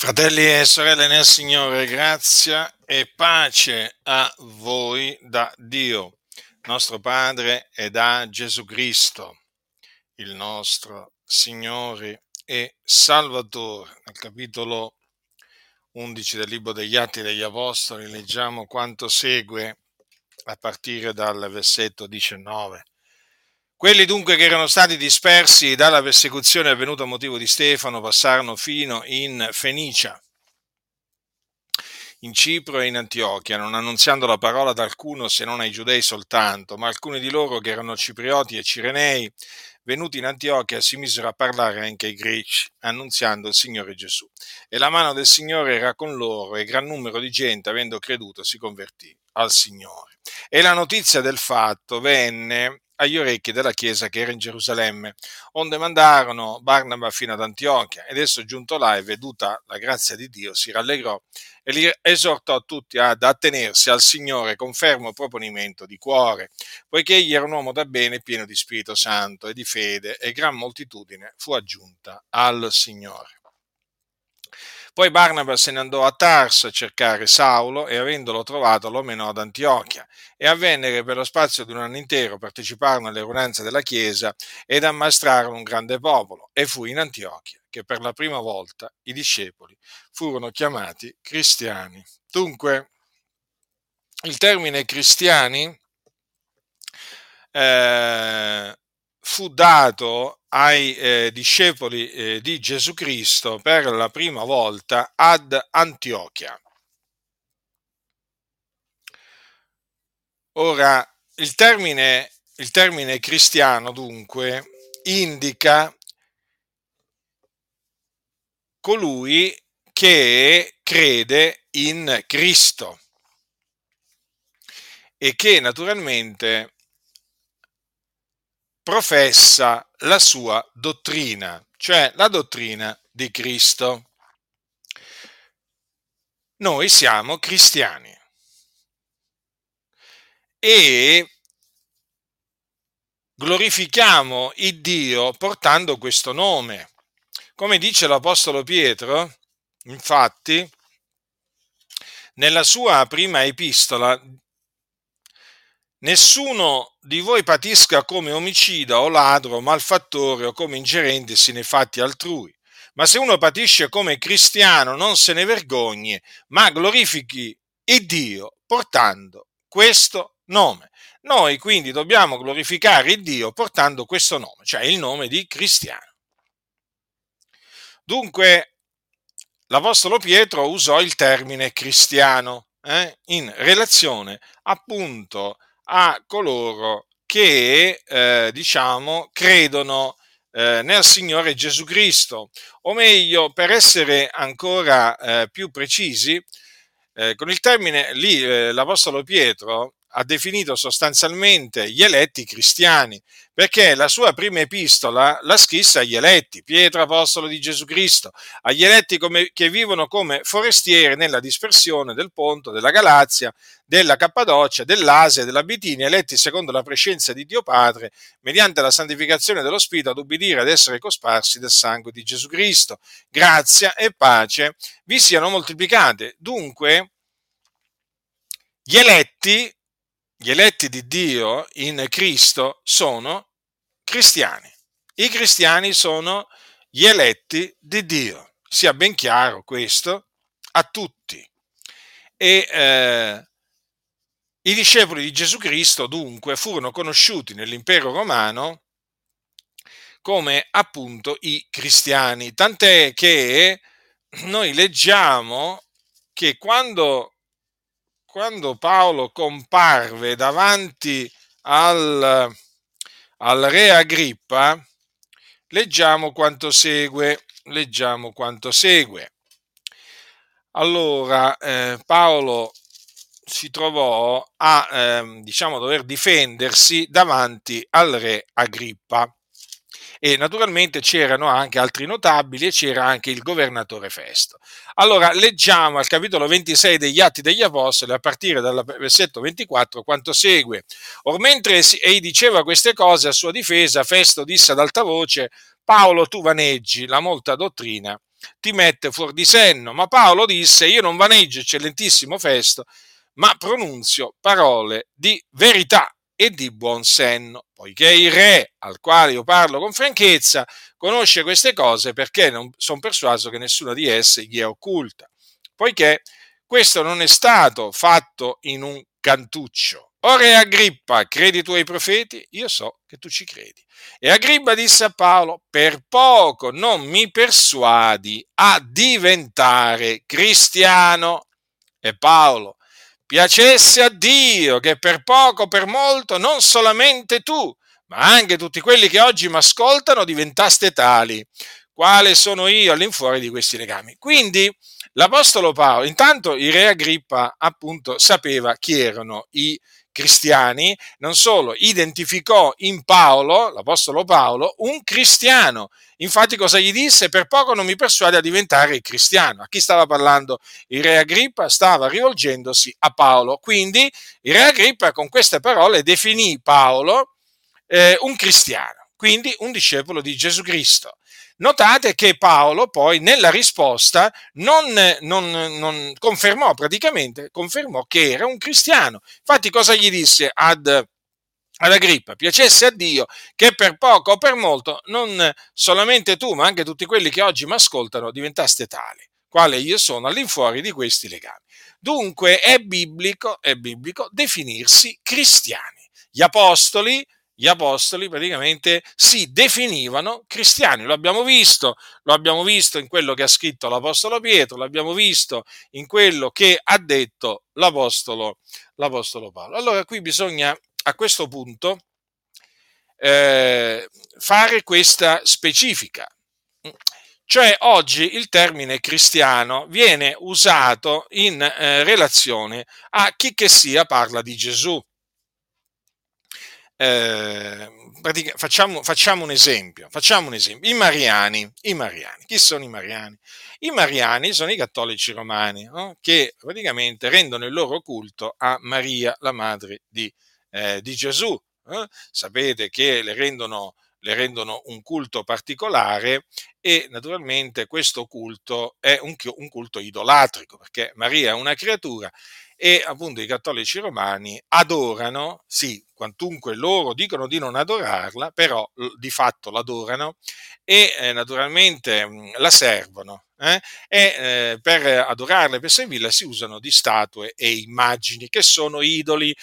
Fratelli e sorelle nel Signore, grazia e pace a voi da Dio, nostro Padre, e da Gesù Cristo, il nostro Signore e Salvatore. Nel capitolo 11 del Libro degli Atti degli Apostoli leggiamo quanto segue a partire dal versetto 19. Quelli dunque che erano stati dispersi dalla persecuzione avvenuta a motivo di Stefano passarono fino in Fenicia, in Cipro e in Antiochia, non annunziando la parola ad alcuno se non ai giudei soltanto, ma alcuni di loro che erano ciprioti e cirenei, venuti in Antiochia, si misero a parlare anche ai greci, annunziando il Signore Gesù. E la mano del Signore era con loro e gran numero di gente, avendo creduto, si convertì al Signore. E la notizia del fatto venne agli orecchi della chiesa che era in Gerusalemme, onde mandarono Barnaba fino ad Antiochia, ed esso giunto là e veduta la grazia di Dio si rallegrò e li esortò tutti ad attenersi al Signore con fermo proponimento di cuore, poiché egli era un uomo da bene pieno di Spirito Santo e di fede, e gran moltitudine fu aggiunta al Signore. Poi Barnaba se ne andò a Tarso a cercare Saulo e avendolo trovato lo menò ad Antiochia e avvenne che per lo spazio di un anno intero parteciparono alle riunanze della Chiesa ed ammastrarono un grande popolo e fu in Antiochia che per la prima volta i discepoli furono chiamati cristiani. Dunque, il termine cristiani eh, fu dato ai eh, discepoli eh, di Gesù Cristo per la prima volta ad Antiochia. Ora, il termine, il termine cristiano dunque indica colui che crede in Cristo e che naturalmente professa la sua dottrina, cioè la dottrina di Cristo. Noi siamo cristiani e glorifichiamo il Dio portando questo nome. Come dice l'Apostolo Pietro, infatti, nella sua prima epistola Nessuno di voi patisca come omicida o ladro o malfattore o come ingerentesi nei fatti altrui. Ma se uno patisce come cristiano non se ne vergogni, ma glorifichi il Dio portando questo nome. Noi quindi dobbiamo glorificare il Dio portando questo nome, cioè il nome di cristiano. Dunque, l'Apostolo Pietro usò il termine cristiano eh, in relazione appunto a coloro che, eh, diciamo, credono eh, nel Signore Gesù Cristo, o meglio, per essere ancora eh, più precisi, eh, con il termine lì eh, l'Apostolo Pietro ha definito sostanzialmente gli eletti cristiani, perché la sua prima epistola la scrisse agli eletti, Pietro apostolo di Gesù Cristo, agli eletti come, che vivono come forestieri nella dispersione del Ponto, della Galazia, della Cappadocia, dell'Asia della Bitinia, eletti secondo la prescenza di Dio Padre, mediante la santificazione dello Spirito, ad ubbidire ed essere cosparsi del sangue di Gesù Cristo. Grazia e pace vi siano moltiplicate. Dunque, gli eletti gli eletti di Dio in Cristo sono cristiani. I cristiani sono gli eletti di Dio. Sia ben chiaro questo a tutti. E eh, i discepoli di Gesù Cristo dunque furono conosciuti nell'impero romano come appunto i cristiani, tant'è che noi leggiamo che quando quando Paolo comparve davanti al, al re Agrippa, leggiamo quanto segue. Leggiamo quanto segue. Allora, eh, Paolo si trovò a eh, diciamo, dover difendersi davanti al re Agrippa e naturalmente c'erano anche altri notabili e c'era anche il governatore Festo. Allora leggiamo al capitolo 26 degli Atti degli Apostoli a partire dal versetto 24 quanto segue. Or mentre egli diceva queste cose a sua difesa, Festo disse ad alta voce, Paolo tu vaneggi la molta dottrina ti mette fuori di senno. Ma Paolo disse, io non vaneggio, eccellentissimo Festo, ma pronunzio parole di verità e di buon senno, poiché il re al quale io parlo con franchezza conosce queste cose perché non sono persuaso che nessuna di esse gli è occulta, poiché questo non è stato fatto in un cantuccio. Ora è Agrippa, credi tu ai profeti? Io so che tu ci credi. E Agrippa disse a Paolo, per poco non mi persuadi a diventare cristiano. E Paolo, piacesse a Dio che per poco, per molto, non solamente tu, ma anche tutti quelli che oggi mi ascoltano diventaste tali, quale sono io all'infuori di questi legami. Quindi l'Apostolo Paolo, intanto il re Agrippa appunto sapeva chi erano i cristiani, non solo, identificò in Paolo, l'Apostolo Paolo, un cristiano. Infatti cosa gli disse? Per poco non mi persuade a diventare cristiano. A chi stava parlando? Il re Agrippa stava rivolgendosi a Paolo. Quindi il re Agrippa con queste parole definì Paolo eh, un cristiano, quindi un discepolo di Gesù Cristo. Notate che Paolo poi nella risposta non, non, non, confermò praticamente, confermò che era un cristiano. Infatti cosa gli disse ad, ad Agrippa? Piacesse a Dio che per poco o per molto non solamente tu ma anche tutti quelli che oggi mi ascoltano diventaste tali, quale io sono all'infuori di questi legami. Dunque è biblico, è biblico definirsi cristiani. Gli apostoli gli apostoli praticamente si definivano cristiani. Lo abbiamo visto, lo abbiamo visto in quello che ha scritto l'apostolo Pietro, l'abbiamo visto in quello che ha detto l'apostolo, l'apostolo Paolo. Allora qui bisogna a questo punto eh, fare questa specifica. Cioè oggi il termine cristiano viene usato in eh, relazione a chi che sia parla di Gesù eh, facciamo, facciamo, un esempio, facciamo un esempio. I Mariani, i Mariani, chi sono i Mariani? I Mariani sono i cattolici romani no? che praticamente rendono il loro culto a Maria, la madre di, eh, di Gesù. Eh? Sapete che le rendono, le rendono, un culto particolare e naturalmente questo culto è un, un culto idolatrico perché Maria è una creatura e appunto i cattolici romani adorano, sì, quantunque loro dicono di non adorarla, però di fatto l'adorano e eh, naturalmente mm, la servono. Eh? E eh, per adorarla e per servirla si usano di statue e immagini che sono idoli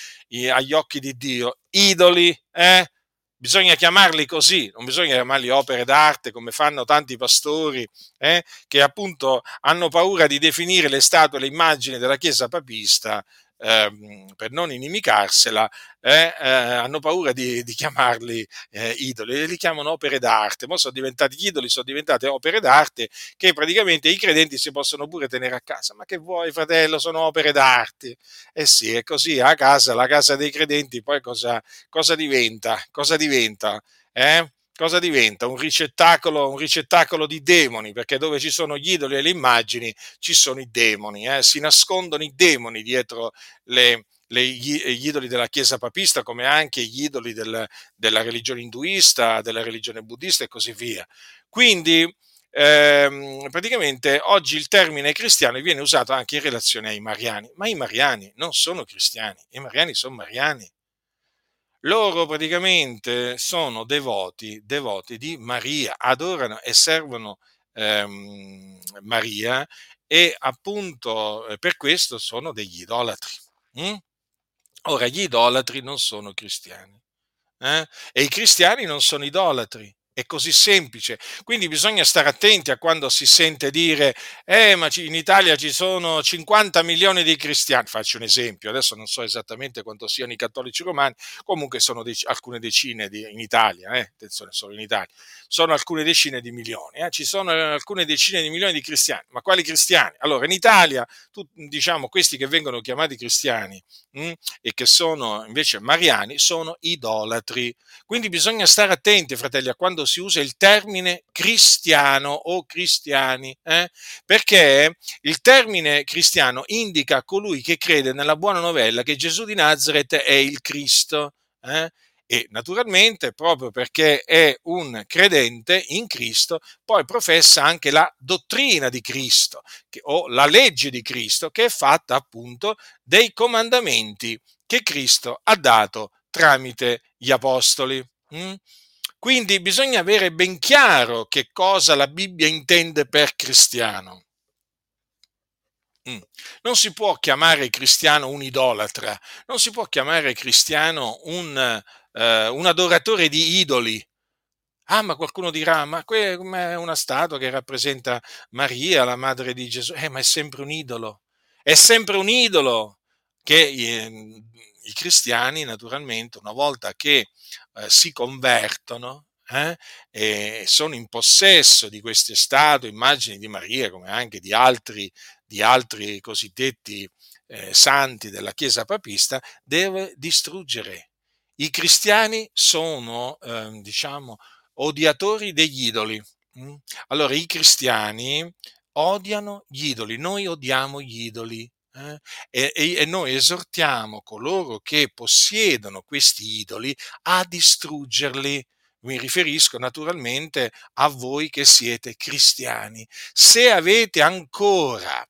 agli occhi di Dio, idoli, eh? bisogna chiamarli così, non bisogna chiamarli opere d'arte come fanno tanti pastori eh, che appunto hanno paura di definire le statue, le immagini della Chiesa papista eh, per non inimicarsela, eh, eh, hanno paura di, di chiamarli eh, idoli, li chiamano opere d'arte, ma sono diventati gli idoli, sono diventate opere d'arte che praticamente i credenti si possono pure tenere a casa. Ma che vuoi, fratello, sono opere d'arte. Eh sì, è così, a casa, la casa dei credenti, poi cosa, cosa diventa? Cosa diventa? Eh? Cosa diventa? Un ricettacolo, un ricettacolo, di demoni, perché dove ci sono gli idoli e le immagini ci sono i demoni, eh? si nascondono i demoni dietro le, le, gli, gli, idoli della Chiesa papista, come anche gli idoli del, della religione induista, della religione buddista e così via. Quindi, ehm, praticamente oggi il termine cristiano viene usato anche in relazione ai mariani, ma i mariani non sono cristiani, i mariani sono mariani loro praticamente sono devoti, devoti di Maria, adorano e servono ehm, Maria e appunto eh, per questo sono degli idolatri. Mm? Ora, gli idolatri non sono cristiani eh? e i cristiani non sono idolatri. È così semplice. Quindi bisogna stare attenti a quando si sente dire, eh, ma in Italia ci sono 50 milioni di cristiani. Faccio un esempio, adesso non so esattamente quanto siano i cattolici romani, comunque sono dec- alcune decine di, in Italia, eh, attenzione, solo in Italia, sono alcune decine di milioni. Eh, ci sono alcune decine di milioni di cristiani. Ma quali cristiani? Allora, in Italia, tu, diciamo, questi che vengono chiamati cristiani mh, hm, e che sono invece mariani, sono idolatri. Quindi bisogna stare attenti, fratelli, a quando si usa il termine cristiano o cristiani, eh? perché il termine cristiano indica colui che crede nella buona novella che Gesù di Nazareth è il Cristo. Eh? e naturalmente proprio perché è un credente in Cristo, poi professa anche la dottrina di Cristo che, o la legge di Cristo che è fatta appunto dei comandamenti che Cristo ha dato tramite gli apostoli. Mm? Quindi bisogna avere ben chiaro che cosa la Bibbia intende per cristiano. Mm. Non si può chiamare cristiano un idolatra, non si può chiamare cristiano un, eh, un adoratore di idoli. Ah, ma qualcuno dirà, ma è una statua che rappresenta Maria, la madre di Gesù. Eh, ma è sempre un idolo. È sempre un idolo che i, i cristiani, naturalmente, una volta che eh, si convertono, eh, e sono in possesso di queste statue, immagini di Maria, come anche di altri, di altri cosiddetti eh, santi della Chiesa papista, deve distruggere. I cristiani sono, eh, diciamo, odiatori degli idoli. Mm? Allora, i cristiani odiano gli idoli, noi odiamo gli idoli. Eh? E, e, noi esortiamo coloro che possiedono questi idoli a distruggerli mi riferisco naturalmente a voi che siete cristiani. Se avete ancora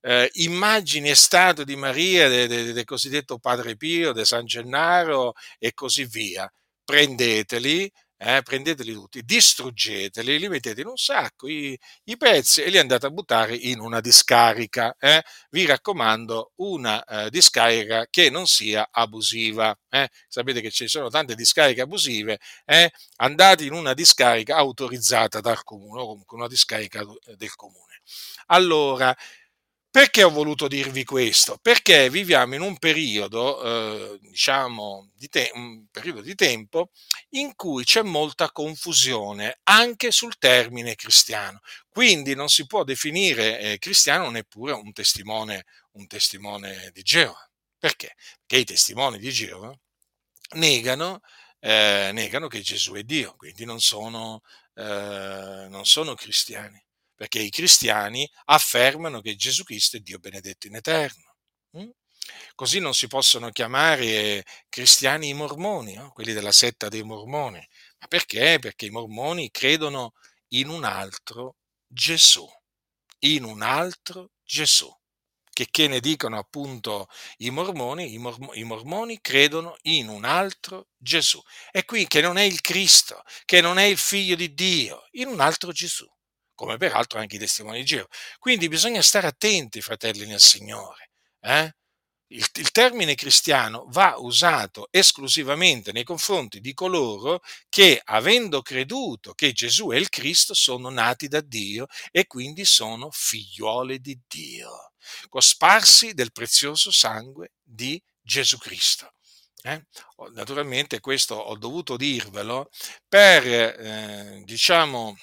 eh, immagini e statue di Maria, del de, de cosiddetto Padre Pio, di San Gennaro e così via, prendeteli eh, prendeteli tutti, distruggeteli, li mettete in un sacco, i, i, pezzi e li andate a buttare in una discarica. Eh. Vi raccomando una eh, discarica che non sia abusiva. Eh. Sapete che ci sono tante discariche abusive, eh. andate in una discarica autorizzata dal comune o comunque una discarica del comune. Allora, perché ho voluto dirvi questo? Perché viviamo in un periodo, eh, diciamo, di te- un periodo di tempo in cui c'è molta confusione anche sul termine cristiano. Quindi non si può definire eh, cristiano neppure un testimone, un testimone di Geova. Perché? Perché i testimoni di Geova negano, eh, negano che Gesù è Dio, quindi non sono, eh, non sono cristiani perché i cristiani affermano che Gesù Cristo è Dio benedetto in eterno. Mm? Così non si possono chiamare cristiani i mormoni, no? quelli della setta dei mormoni. Ma perché? Perché i mormoni credono in un altro Gesù, in un altro Gesù. Che, che ne dicono appunto i mormoni? I, mor- I mormoni credono in un altro Gesù. E qui che non è il Cristo, che non è il figlio di Dio, in un altro Gesù come peraltro anche i testimoni di Geo. Quindi bisogna stare attenti, fratelli nel Signore. Eh? Il, il, termine cristiano va usato esclusivamente nei confronti di coloro che, avendo creduto che Gesù è il Cristo, sono nati da Dio e quindi sono figliuoli di Dio, cosparsi del prezioso sangue di Gesù Cristo. Eh? Naturalmente questo ho dovuto dirvelo per, eh, diciamo,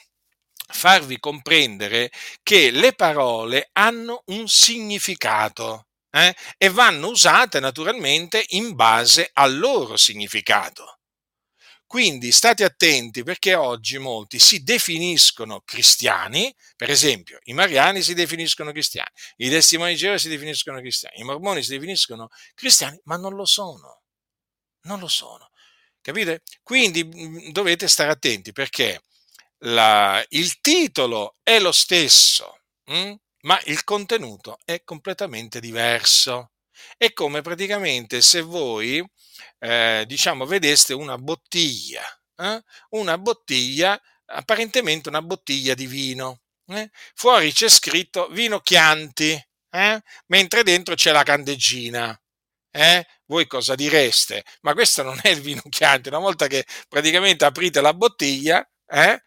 farvi comprendere che le parole hanno un significato eh? e vanno usate naturalmente in base al loro significato. Quindi state attenti perché oggi molti si definiscono cristiani, per esempio i mariani si definiscono cristiani, i testimoni di Geova si definiscono cristiani, i mormoni si definiscono cristiani, ma non lo sono. Non lo sono. Capite? Quindi dovete stare attenti perché la, il titolo è lo stesso, hm? ma il contenuto è completamente diverso. È come praticamente se voi, eh, diciamo, vedeste una bottiglia, eh? una bottiglia, apparentemente una bottiglia di vino. Eh? Fuori c'è scritto vino Chianti, eh? mentre dentro c'è la candeggina. Eh? Voi cosa direste? Ma questo non è il vino Chianti. Una volta che praticamente aprite la bottiglia, eh?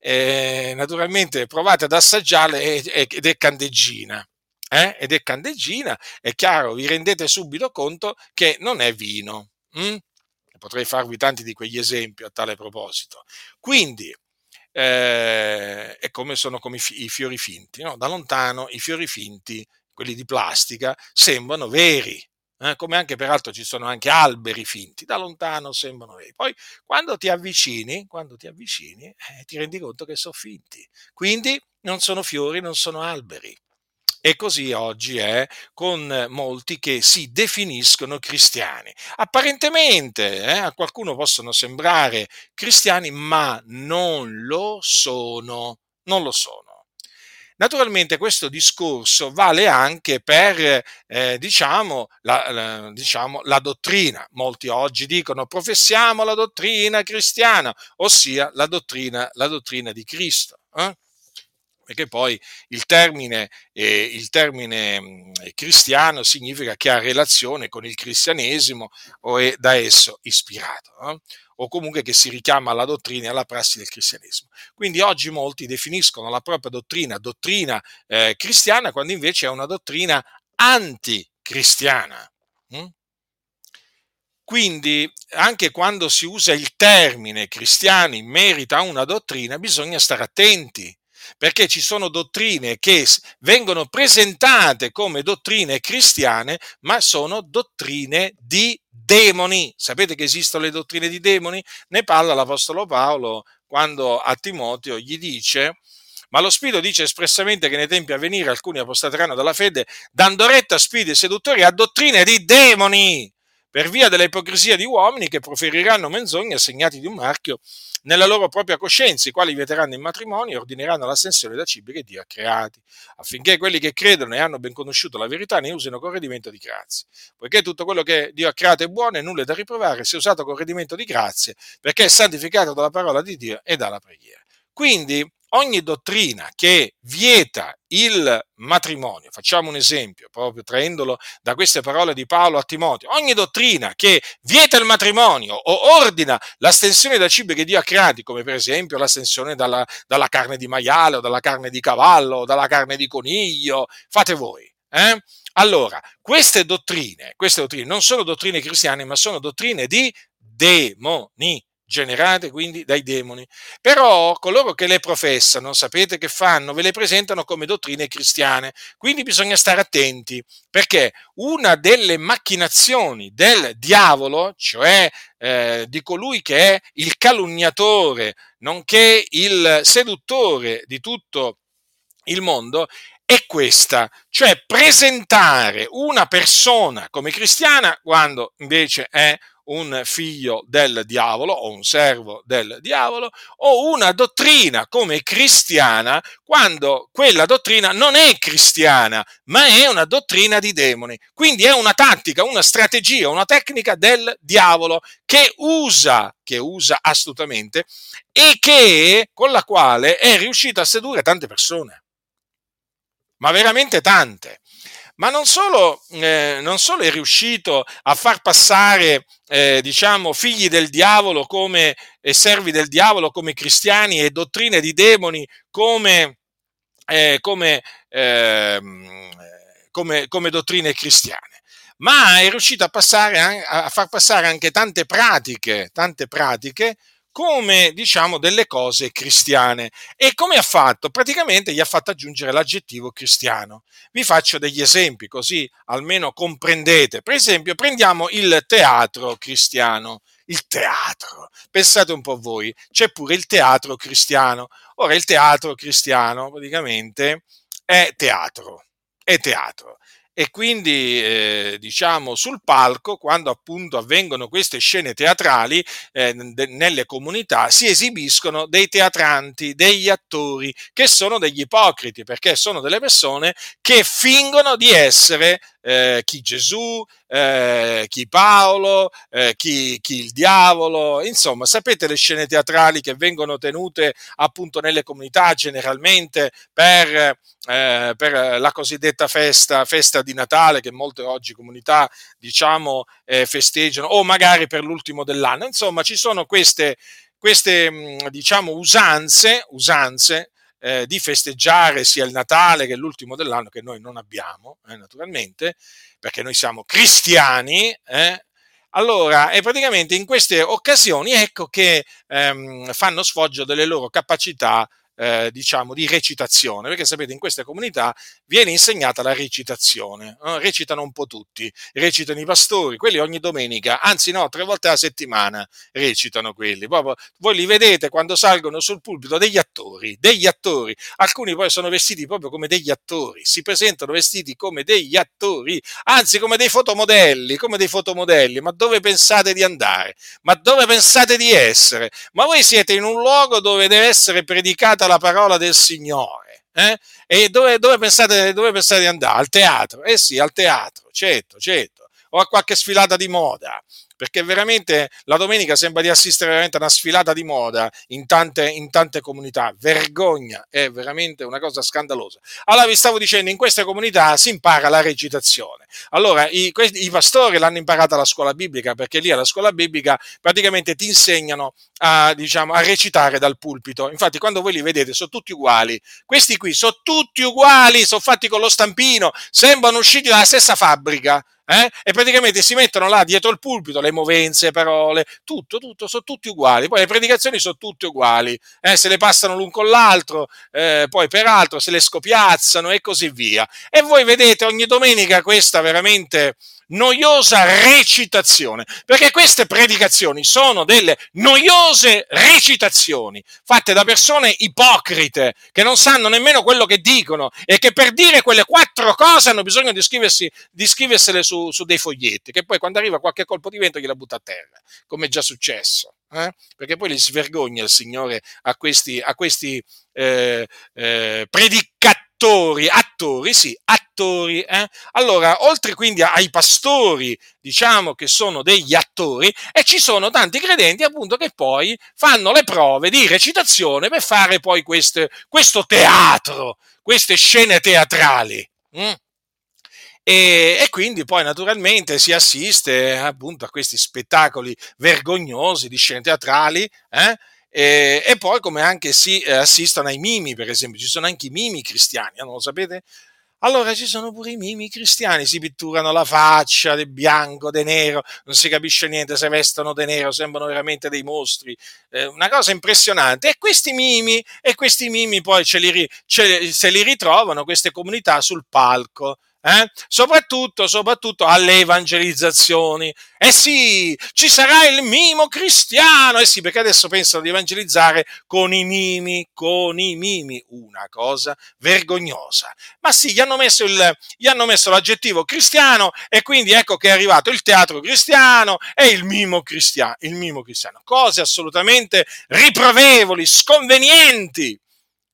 Eh, naturalmente provate ad assaggiarla ed è candeggina. Eh? Ed è candeggina, è chiaro, vi rendete subito conto che non è vino. Mm? Potrei farvi tanti di quegli esempi a tale proposito. Quindi, eh, è come sono come i fiori finti. No? Da lontano i fiori finti, quelli di plastica, sembrano veri, eh, come anche peraltro ci sono anche alberi finti, da lontano sembrano veri. Poi quando ti avvicini, quando ti avvicini, eh, ti rendi conto che sono finti. Quindi non sono fiori, non sono alberi. E così oggi è con molti che si definiscono cristiani. Apparentemente eh, a qualcuno possono sembrare cristiani, ma non lo sono. Non lo sono. Naturalmente questo discorso vale anche per, eh, diciamo, la, la, diciamo, la, dottrina. Molti oggi dicono professiamo la dottrina cristiana, ossia la dottrina, la dottrina di Cristo. Eh? perché poi il termine, eh, il termine mh, cristiano significa che ha relazione con il cristianesimo o è da esso ispirato. Eh? O comunque che si richiama alla dottrina e alla prassi del cristianesimo. Quindi oggi molti definiscono la propria dottrina dottrina eh, cristiana quando invece è una dottrina anticristiana. Mm? Quindi anche quando si usa il termine cristiani in merito a una dottrina bisogna stare attenti perché ci sono dottrine che vengono presentate come dottrine cristiane, ma sono dottrine di demoni. Sapete che esistono le dottrine di demoni? Ne parla l'Apostolo Paolo quando a Timoteo gli dice ma lo Spirito dice espressamente che nei tempi a venire alcuni apostateranno dalla fede, dando retta a spiriti seduttori a dottrine di demoni, per via della ipocrisia di uomini che proferiranno menzogne assegnati di un marchio nella loro propria coscienza, i quali vieteranno il matrimonio e ordineranno l'assenzione da cibi che Dio ha creati, affinché quelli che credono e hanno ben conosciuto la verità ne usino con redimento di grazie. Poiché tutto quello che Dio ha creato è buono e nulla è da riprovare, sia usato con redimento di grazie, perché è santificato dalla parola di Dio e dalla preghiera. Quindi ogni dottrina che vieta il matrimonio, facciamo un esempio, proprio traendolo da queste parole di Paolo a Timoteo, ogni dottrina che vieta il matrimonio o ordina l'astensione da cibi che Dio ha creati, come per esempio l'astensione dalla, dalla carne di maiale o dalla carne di cavallo o dalla carne di coniglio, fate voi. Eh? Allora, queste dottrine, queste dottrine non sono dottrine cristiane, ma sono dottrine di demoni generate quindi dai demoni. Però coloro che le professano, sapete che fanno? Ve le presentano come dottrine cristiane. Quindi bisogna stare attenti, perché una delle macchinazioni del diavolo, cioè eh, di colui che è il calunniatore, nonché il seduttore di tutto il mondo, è questa, cioè presentare una persona come cristiana quando invece è un figlio del diavolo o un servo del diavolo o una dottrina come cristiana quando quella dottrina non è cristiana ma è una dottrina di demoni. Quindi è una tattica, una strategia, una tecnica del diavolo che usa, che usa astutamente e che, con la quale è riuscito a sedurre tante persone. Ma veramente tante ma non solo, eh, non solo, è riuscito a far passare, eh, diciamo, figli del diavolo come e servi del diavolo come cristiani e dottrine di demoni come, eh, come, ehm, come, come dottrine cristiane, ma è riuscito a, passare, a far passare anche tante pratiche, tante pratiche come diciamo delle cose cristiane. E come ha fatto? Praticamente gli ha fatto aggiungere l'aggettivo cristiano. Vi faccio degli esempi così almeno comprendete. Per esempio, prendiamo il teatro cristiano. Il teatro, pensate un po' voi, c'è pure il teatro cristiano. Ora, il teatro cristiano praticamente è teatro, è teatro e quindi eh, diciamo sul palco quando appunto avvengono queste scene teatrali eh, nelle comunità si esibiscono dei teatranti, degli attori che sono degli ipocriti perché sono delle persone che fingono di essere eh, chi Gesù, eh, chi Paolo, eh, chi, chi, il diavolo, insomma, sapete le scene teatrali che vengono tenute appunto nelle comunità generalmente per, eh, per la cosiddetta festa, festa, di Natale che molte oggi comunità diciamo eh, festeggiano o magari per l'ultimo dell'anno, insomma ci sono queste, queste diciamo usanze, usanze eh, di festeggiare sia il Natale che l'ultimo dell'anno, che noi non abbiamo, eh, naturalmente, perché noi siamo cristiani, eh, allora, e praticamente in queste occasioni ecco che ehm, fanno sfoggio delle loro capacità eh, diciamo, di recitazione, perché sapete in queste comunità viene insegnata la recitazione, no? recitano un po' tutti, recitano i pastori, quelli ogni domenica, anzi no, tre volte alla settimana recitano quelli, Proprio, voi li vedete quando salgono sul pulpito degli attori, degli attori, alcuni poi sono vestiti proprio come degli attori, si presentano vestiti come degli attori, anzi come dei fotomodelli, come dei fotomodelli, ma dove pensate di andare? Ma dove pensate di essere? Ma voi siete in un luogo dove deve essere predicata la parola del Signore. Eh? E dove, dove, pensate, dove pensate di andare? Al teatro? Eh sì, al teatro, certo, certo. O a qualche sfilata di moda perché veramente la domenica sembra di assistere veramente a una sfilata di moda in tante, in tante comunità. Vergogna, è veramente una cosa scandalosa. Allora vi stavo dicendo, in queste comunità si impara la recitazione. Allora, i, i pastori l'hanno imparata alla scuola biblica, perché lì alla scuola biblica praticamente ti insegnano a, diciamo, a recitare dal pulpito. Infatti, quando voi li vedete, sono tutti uguali. Questi qui sono tutti uguali, sono fatti con lo stampino, sembrano usciti dalla stessa fabbrica eh? e praticamente si mettono là dietro il pulpito le movenze, parole, tutto, tutto, sono tutti uguali. Poi le predicazioni sono tutte uguali, eh? se le passano l'un con l'altro, eh, poi peraltro se le scopiazzano e così via. E voi vedete ogni domenica questa veramente noiosa recitazione, perché queste predicazioni sono delle noiose recitazioni fatte da persone ipocrite che non sanno nemmeno quello che dicono e che per dire quelle quattro cose hanno bisogno di, scriversi, di scriversele su, su dei foglietti, che poi quando arriva qualche colpo di vento gliela butta a terra, come è già successo. Eh? Perché poi li svergogna il Signore a questi, a questi eh, eh, predicatori attori, attori, sì, attori. Eh? Allora, oltre quindi ai pastori, diciamo che sono degli attori, e ci sono tanti credenti appunto che poi fanno le prove di recitazione per fare poi queste, questo teatro, queste scene teatrali. Mm? E, e, quindi poi naturalmente si assiste appunto a questi spettacoli vergognosi di scene teatrali, eh? E, e, poi come anche si eh, assistono ai mimi, per esempio, ci sono anche i mimi cristiani, non lo sapete? Allora ci sono pure i mimi cristiani, si pitturano la faccia di bianco, di nero, non si capisce niente se vestono di nero, sembrano veramente dei mostri, eh, una cosa impressionante. E questi mimi, e questi mimi poi ce li, ce, se li ritrovano queste comunità sul palco eh? soprattutto, soprattutto alle evangelizzazioni. Eh sì, ci sarà il mimo cristiano. Eh sì, perché adesso pensano di evangelizzare con i mimi, con i mimi. Una cosa vergognosa. Ma sì, gli hanno messo, il, gli hanno messo l'aggettivo cristiano e quindi ecco che è arrivato il teatro cristiano e il mimo cristiano. Il mimo cristiano. Cose assolutamente riprovevoli, sconvenienti.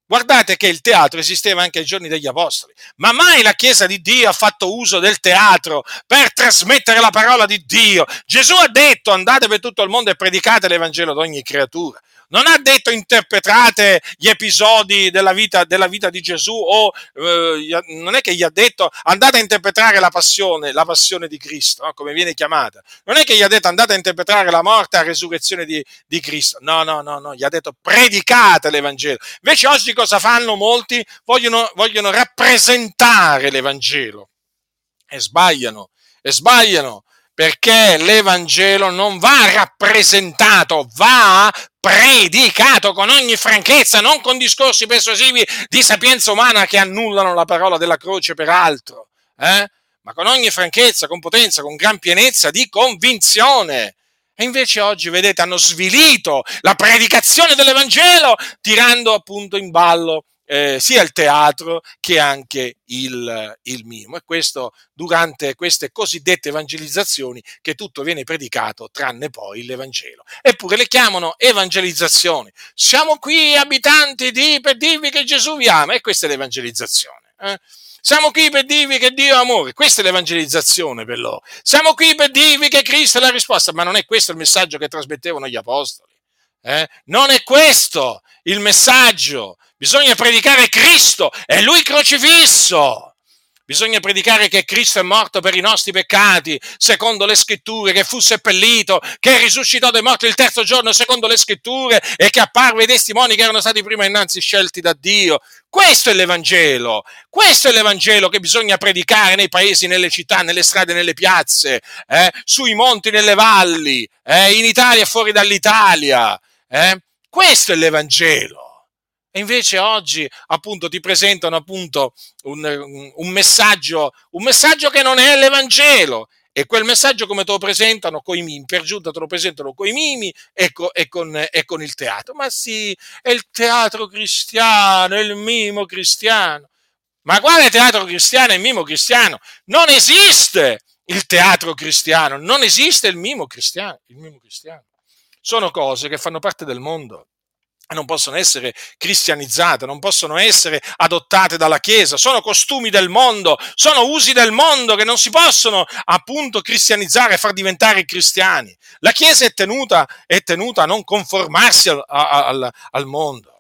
Guardate che il teatro esisteva anche ai giorni degli apostoli, ma mai la Chiesa di Dio ha fatto uso del teatro per trasmettere la parola di Dio. Gesù ha detto andate per tutto il mondo e predicate l'Evangelo ad ogni creatura non ha detto interpretate gli episodi della vita, della vita di Gesù o eh, non è che gli ha detto andate a interpretare la passione, la passione di Cristo, no? come viene chiamata. Non è che gli ha detto andate a interpretare la morte e la resurrezione di, di Cristo. No, no, no, no, gli ha detto predicate l'Evangelo. Invece oggi cosa fanno molti? Vogliono, vogliono rappresentare l'Evangelo e sbagliano, e sbagliano perché l'Evangelo non va rappresentato, va predicato con ogni franchezza, non con discorsi persuasivi di sapienza umana che annullano la parola della croce per altro, eh? ma con ogni franchezza, con potenza, con gran pienezza di convinzione. E invece oggi, vedete, hanno svilito la predicazione dell'Evangelo tirando appunto in ballo eh, sia il teatro che anche il, il mimo. E questo durante queste cosiddette evangelizzazioni che tutto viene predicato tranne poi l'Evangelo. Eppure le chiamano evangelizzazioni. Siamo qui abitanti di per dirvi che Gesù vi ama e questa è l'evangelizzazione. Eh? Siamo qui per dirvi che Dio è amore, questa è l'evangelizzazione per loro. Siamo qui per dirvi che Cristo è la risposta, ma non è questo il messaggio che trasmettevano gli apostoli. Eh? Non è questo il messaggio. Bisogna predicare Cristo e Lui crocifisso. Bisogna predicare che Cristo è morto per i nostri peccati, secondo le scritture, che fu seppellito, che risuscitò dai morti il terzo giorno, secondo le scritture, e che apparve ai testimoni che erano stati prima innanzi scelti da Dio. Questo è l'Evangelo, questo è l'Evangelo che bisogna predicare nei paesi, nelle città, nelle strade, nelle piazze, eh? sui monti, nelle valli, eh? in Italia e fuori dall'Italia. Eh? Questo è l'Evangelo. E invece oggi appunto ti presentano appunto un, un, messaggio, un messaggio che non è l'Evangelo. E quel messaggio come te lo presentano con i mimi, per giunta te lo presentano con i mimi e con, e, con, e con il teatro. Ma sì, è il teatro cristiano, è il mimo cristiano. Ma quale teatro cristiano e mimo cristiano? Non esiste il teatro cristiano, non esiste il mimo cristiano. Il mimo cristiano. Sono cose che fanno parte del mondo non possono essere cristianizzate, non possono essere adottate dalla Chiesa, sono costumi del mondo, sono usi del mondo che non si possono appunto cristianizzare far diventare cristiani. La Chiesa è tenuta, è tenuta a non conformarsi al, al, al mondo.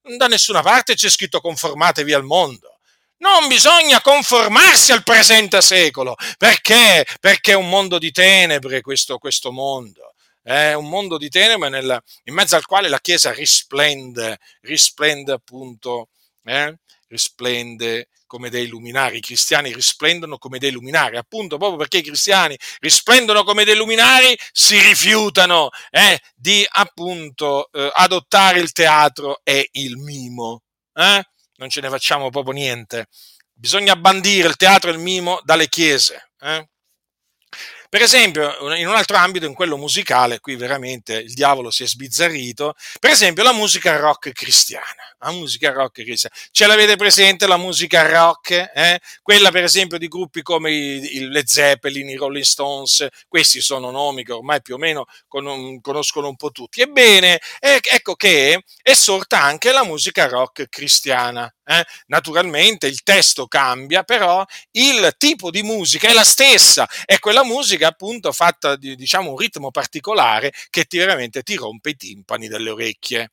Da nessuna parte c'è scritto conformatevi al mondo. Non bisogna conformarsi al presente secolo, perché? Perché è un mondo di tenebre questo, questo mondo è un mondo di tenebre nel, in mezzo al quale la Chiesa risplende, risplende appunto, eh? risplende come dei luminari, i cristiani risplendono come dei luminari, appunto proprio perché i cristiani risplendono come dei luminari, si rifiutano eh, di appunto eh, adottare il teatro e il mimo. Eh? Non ce ne facciamo proprio niente. Bisogna bandire il teatro e il mimo dalle chiese. Eh? Per esempio, in un altro ambito, in quello musicale, qui veramente il diavolo si è sbizzarrito, per esempio la musica rock cristiana. La musica rock cristiana. Ce l'avete presente la musica rock? Eh? Quella per esempio di gruppi come i, i Led Zeppelin, i Rolling Stones, questi sono nomi che ormai più o meno con, conoscono un po' tutti. Ebbene, ecco che è sorta anche la musica rock cristiana. Eh? Naturalmente il testo cambia, però il tipo di musica è la stessa, è quella musica appunto fatta di diciamo, un ritmo particolare che ti, veramente ti rompe i timpani delle orecchie.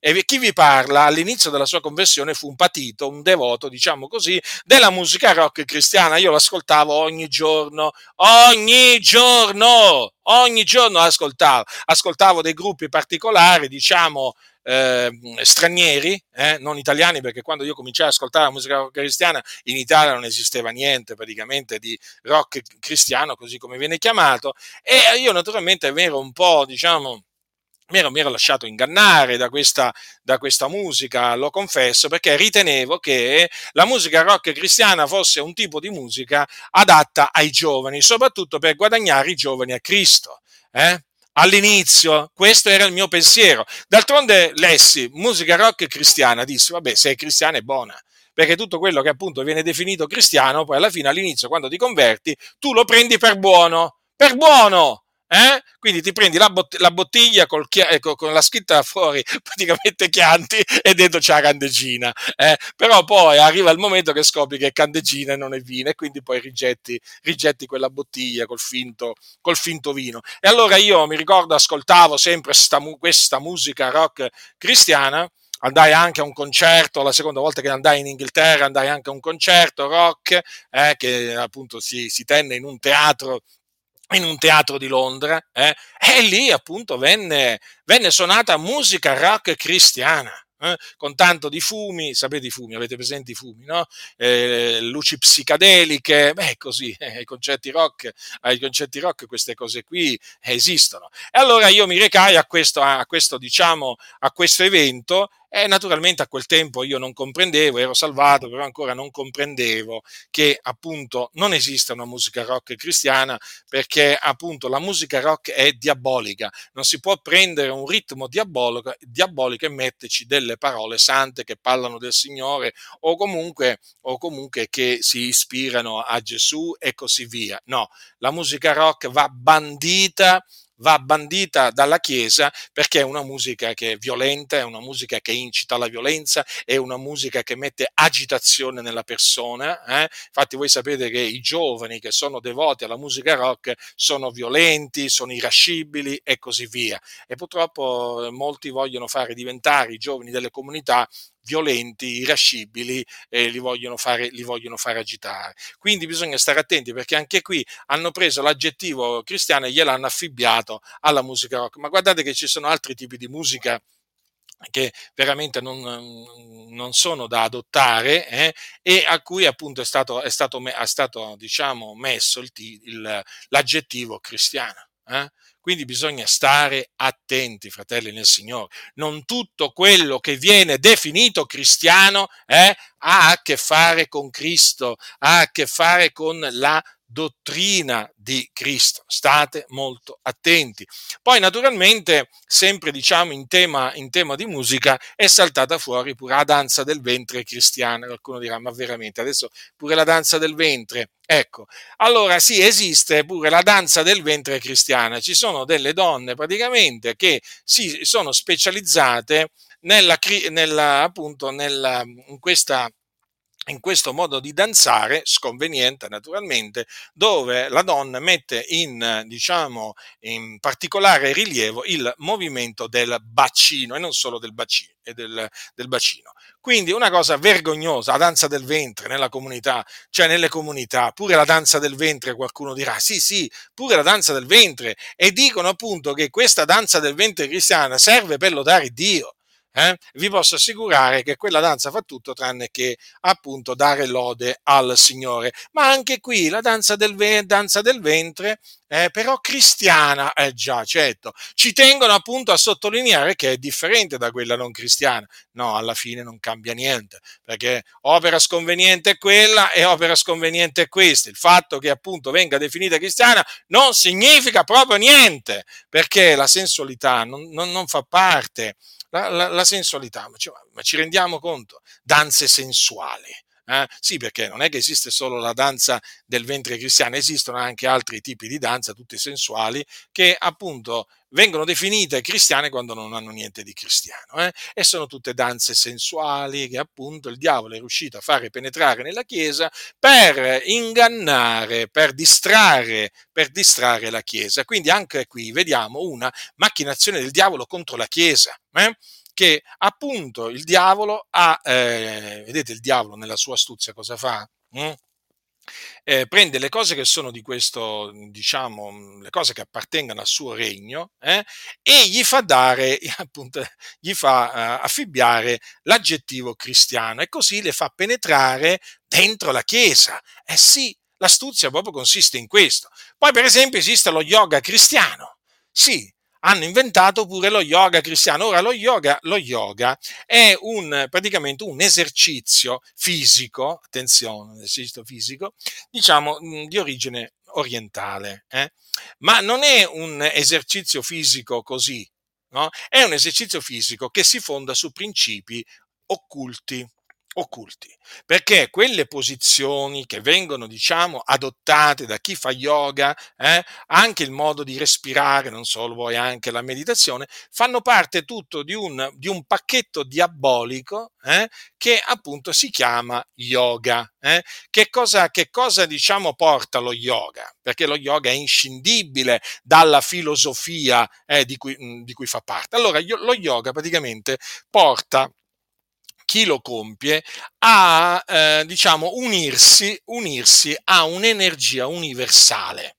E chi vi parla all'inizio della sua conversione fu un patito, un devoto, diciamo così, della musica rock cristiana. Io l'ascoltavo ogni giorno, ogni giorno, ogni giorno l'ascoltavo. Ascoltavo dei gruppi particolari, diciamo, eh, stranieri, eh, non italiani, perché quando io cominciai ad ascoltare la musica rock cristiana in Italia non esisteva niente praticamente di rock cristiano, così come viene chiamato, e io naturalmente ero un po', diciamo, mi ero, mi ero, lasciato ingannare da questa, da questa, musica, lo confesso, perché ritenevo che la musica rock cristiana fosse un tipo di musica adatta ai giovani, soprattutto per guadagnare i giovani a Cristo. Eh? all'inizio, questo era il mio pensiero. D'altronde lessi musica rock cristiana, dissi, vabbè, se è cristiana è buona, perché tutto quello che appunto viene definito cristiano, poi alla fine, all'inizio, quando ti converti, tu lo prendi per buono, per buono, eh? Quindi ti prendi la, bot- la bottiglia chia- ecco, con la scritta fuori praticamente Chianti e dentro c'è la candeggina. Eh? Però poi arriva il momento che scopri che è candeggina non è vino e quindi poi rigetti, rigetti quella bottiglia col finto, col finto, vino. E allora io mi ricordo, ascoltavo sempre mu- questa musica rock cristiana andai anche a un concerto, la seconda volta che andai in Inghilterra andai anche a un concerto rock eh, che appunto si, si, tenne in un teatro in un teatro di Londra eh, e lì appunto venne, venne suonata musica rock cristiana. Eh, con tanto di fumi, sapete i fumi, avete presenti i fumi, no? Eh, luci psicadeliche, beh, così, eh, ai concerti rock, ai concerti rock queste cose qui esistono. E allora io mi recai a questo, a questo, diciamo, a questo evento e naturalmente a quel tempo io non comprendevo, ero salvato, però ancora non comprendevo che appunto non esiste una musica rock cristiana perché appunto la musica rock è diabolica, non si può prendere un ritmo diabolico, diabolico e metterci delle parole sante che parlano del Signore o comunque, o comunque che si ispirano a Gesù e così via. No, la musica rock va bandita va bandita dalla Chiesa perché è una musica che è violenta, è una musica che incita alla violenza, è una musica che mette agitazione nella persona. Eh? Infatti voi sapete che i giovani che sono devoti alla musica rock sono violenti, sono irascibili e così via. E purtroppo molti vogliono fare diventare i giovani delle comunità violenti, irascibili e li vogliono, fare, li vogliono fare agitare. Quindi bisogna stare attenti perché anche qui hanno preso l'aggettivo cristiano e gliel'hanno affibbiato alla musica rock. Ma guardate che ci sono altri tipi di musica che veramente non, non, sono da adottare eh, e a cui appunto è stato, è stato, è stato diciamo, messo il, il, l'aggettivo cristiano. Eh? Quindi bisogna stare attenti, fratelli nel Signore. Non tutto quello che viene definito cristiano eh, ha a che fare con Cristo, ha a che fare con la dottrina di Cristo. State molto attenti. Poi, naturalmente, sempre diciamo in tema, in tema, di musica, è saltata fuori pure la danza del ventre cristiana. Qualcuno dirà, ma veramente adesso pure la danza del ventre? Ecco, allora sì, esiste pure la danza del ventre cristiana. Ci sono delle donne praticamente che si sono specializzate nella, nella appunto, nella, in questa in questo modo di danzare, sconveniente naturalmente, dove la donna mette in, diciamo, in particolare rilievo il movimento del bacino e non solo del bacino. Del, del bacino. Quindi una cosa vergognosa, la danza del ventre nella comunità, cioè nelle comunità, pure la danza del ventre, qualcuno dirà, sì, sì, pure la danza del ventre, e dicono appunto che questa danza del ventre cristiana serve per lodare Dio eh, vi posso assicurare che quella danza fa tutto tranne che appunto dare lode al Signore. Ma anche qui la danza del, danza del ventre, eh, però cristiana, eh già, certo, ci tengono appunto a sottolineare che è differente da quella non cristiana. No, alla fine non cambia niente, perché opera sconveniente è quella e opera sconveniente è questa. Il fatto che appunto venga definita cristiana non significa proprio niente, perché la sensualità non, non, non fa parte la, la, la sensualità, ma ci, ma ci rendiamo conto? Danze sensuali. Eh? Sì, perché non è che esiste solo la danza del ventre cristiano, esistono anche altri tipi di danza, tutte sensuali, che appunto vengono definite cristiane quando non hanno niente di cristiano. Eh? E sono tutte danze sensuali che appunto il diavolo è riuscito a fare penetrare nella Chiesa per ingannare, per distrarre, per distrarre la Chiesa. Quindi anche qui vediamo una macchinazione del diavolo contro la Chiesa. Eh? Che appunto il diavolo ha, eh, vedete il diavolo nella sua astuzia cosa fa? Mm? Eh, prende le cose che sono di questo, diciamo, le cose che appartengono al suo regno eh, e gli fa dare, appunto, gli fa uh, affibbiare l'aggettivo cristiano e così le fa penetrare dentro la Chiesa. Eh sì, l'astuzia proprio consiste in questo. Poi, per esempio, esiste lo yoga cristiano. Sì, hanno inventato pure lo yoga cristiano. Ora, lo yoga, lo yoga è un, praticamente un esercizio fisico, attenzione, un esercizio fisico, diciamo di origine orientale, eh? ma non è un esercizio fisico così, no? è un esercizio fisico che si fonda su principi occulti occulti, perché quelle posizioni che vengono, diciamo, adottate da chi fa yoga, eh, anche il modo di respirare, non solo poi anche la meditazione, fanno parte tutto di un, di un pacchetto diabolico eh, che appunto si chiama yoga. Eh. Che cosa, che cosa, diciamo, porta lo yoga? Perché lo yoga è inscindibile dalla filosofia eh, di cui, di cui fa parte. Allora, lo yoga praticamente porta chi lo compie a, eh, diciamo, unirsi, unirsi a un'energia universale.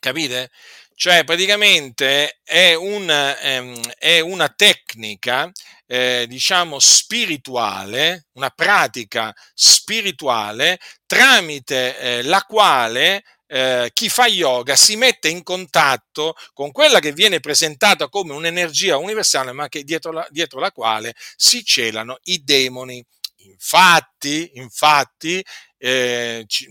Capite? Cioè, praticamente è, un, ehm, è una tecnica, eh, diciamo, spirituale, una pratica spirituale tramite eh, la quale eh, chi fa yoga si mette in contatto con quella che viene presentata come un'energia universale, ma che dietro la, dietro la quale si celano i demoni. Infatti, infatti eh, ci,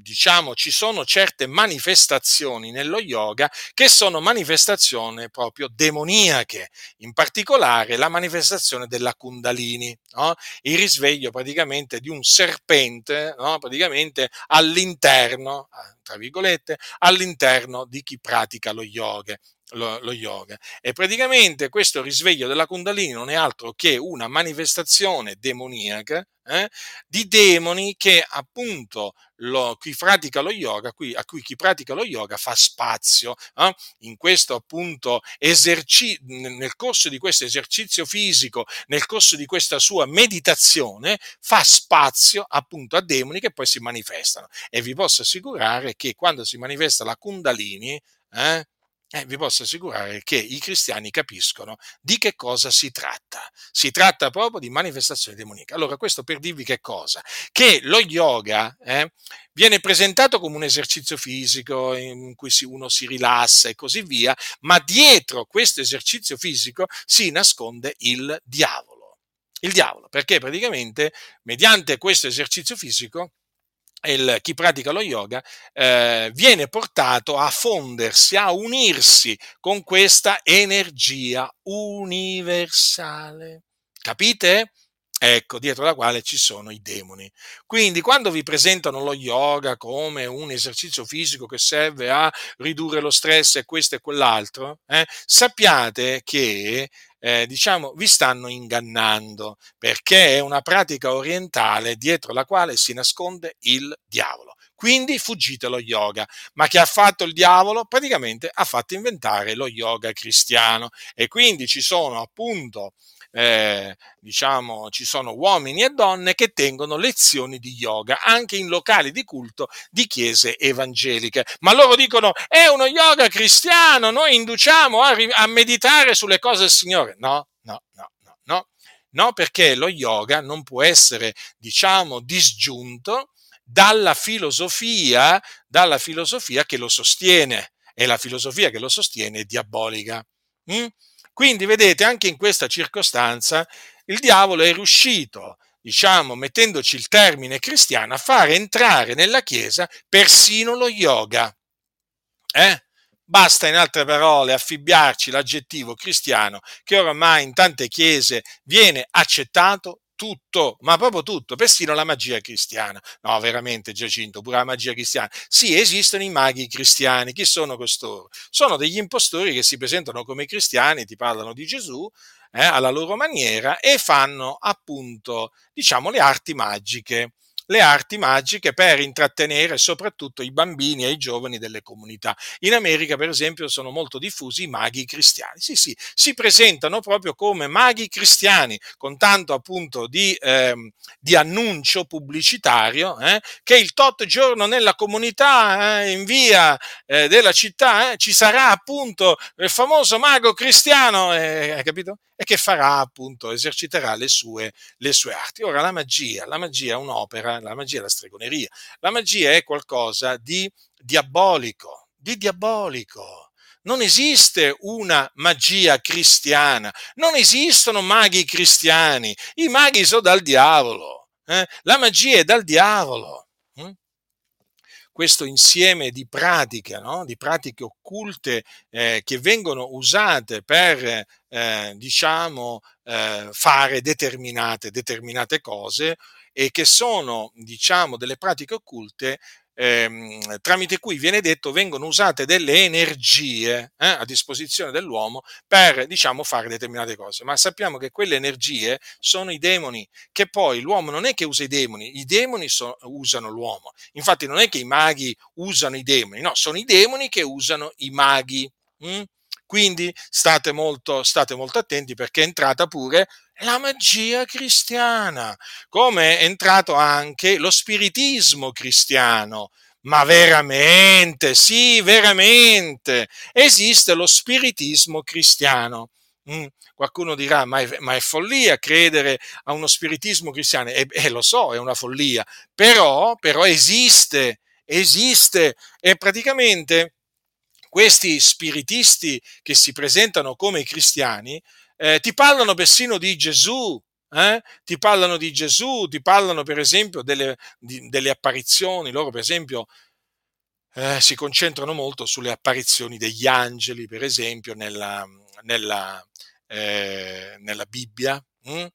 diciamo, ci sono certe manifestazioni nello yoga che sono manifestazioni proprio demoniache, in particolare la manifestazione della Kundalini, no? il risveglio praticamente di un serpente, no? praticamente all'interno, tra virgolette, all'interno di chi pratica lo yoga lo, lo, yoga. E praticamente questo risveglio della Kundalini non è altro che una manifestazione demoniaca eh, di demoni che appunto lo, chi pratica lo yoga, qui, a cui chi pratica lo yoga fa spazio eh, in questo appunto eserci- nel corso di questo esercizio fisico, nel corso di questa sua meditazione, fa spazio appunto a demoni che poi si manifestano. E vi posso assicurare che quando si manifesta la Kundalini, eh, eh, vi posso assicurare che i cristiani capiscono di che cosa si tratta. Si tratta proprio di manifestazione demonica. Allora, questo per dirvi che cosa? Che lo yoga eh, viene presentato come un esercizio fisico in cui uno si rilassa e così via, ma dietro questo esercizio fisico si nasconde il diavolo. Il diavolo, perché praticamente mediante questo esercizio fisico il, chi pratica lo yoga eh, viene portato a fondersi, a unirsi con questa energia universale. Capite? Ecco, dietro la quale ci sono i demoni. Quindi, quando vi presentano lo yoga come un esercizio fisico che serve a ridurre lo stress e questo e quell'altro, eh, sappiate che eh, diciamo, vi stanno ingannando, perché è una pratica orientale dietro la quale si nasconde il diavolo. Quindi fuggite lo yoga. Ma che ha fatto il diavolo? Praticamente ha fatto inventare lo yoga cristiano e quindi ci sono appunto eh, diciamo, ci sono uomini e donne che tengono lezioni di yoga anche in locali di culto di chiese evangeliche. Ma loro dicono è uno yoga cristiano, noi induciamo a, a meditare sulle cose del Signore. No, no, no, no, no. No, perché lo yoga non può essere, diciamo, disgiunto dalla filosofia, dalla filosofia che lo sostiene. E la filosofia che lo sostiene è diabolica. Mm? Quindi vedete, anche in questa circostanza il diavolo è riuscito, diciamo, mettendoci il termine cristiano, a far entrare nella Chiesa persino lo yoga. Eh? Basta in altre parole affibbiarci l'aggettivo cristiano che oramai in tante chiese viene accettato tutto, ma proprio tutto, persino la magia cristiana. No, veramente Giacinto, pure la magia cristiana. Sì, esistono i maghi cristiani. Chi sono costoro? Sono degli impostori che si presentano come cristiani, ti parlano di Gesù eh, alla loro maniera e fanno appunto, diciamo, le arti magiche le arti magiche per intrattenere soprattutto i bambini e i giovani delle comunità. In America, per esempio, sono molto diffusi i maghi cristiani. Sì, sì, si presentano proprio come maghi cristiani, con tanto appunto di, eh, di annuncio pubblicitario, eh, che il tot giorno nella comunità, eh, in via eh, della città, eh, ci sarà appunto il famoso mago cristiano, eh, hai capito? E che farà appunto, eserciterà le sue, le sue arti. Ora la magia, la magia è un'opera, la magia è la stregoneria, la magia è qualcosa di diabolico, di diabolico. Non esiste una magia cristiana, non esistono maghi cristiani, i maghi sono dal diavolo, eh? la magia è dal diavolo. Questo insieme di pratiche, no? di pratiche occulte eh, che vengono usate per, eh, diciamo, eh, fare determinate, determinate cose e che sono, diciamo, delle pratiche occulte ehm, tramite cui viene detto vengono usate delle energie eh, a disposizione dell'uomo per diciamo fare determinate cose ma sappiamo che quelle energie sono i demoni che poi l'uomo non è che usa i demoni i demoni so, usano l'uomo infatti non è che i maghi usano i demoni no sono i demoni che usano i maghi hm? quindi state molto, state molto attenti perché è entrata pure la magia cristiana, come è entrato anche lo spiritismo cristiano. Ma veramente, sì, veramente, esiste lo spiritismo cristiano. Mm, qualcuno dirà, ma è, ma è, follia credere a uno spiritismo cristiano? E eh, lo so, è una follia, però, però esiste, esiste e praticamente questi spiritisti che si presentano come cristiani eh, ti parlano persino di Gesù, eh? ti parlano di Gesù, ti parlano per esempio delle, di, delle apparizioni, loro per esempio eh, si concentrano molto sulle apparizioni degli angeli, per esempio nella, nella, eh, nella Bibbia, hm?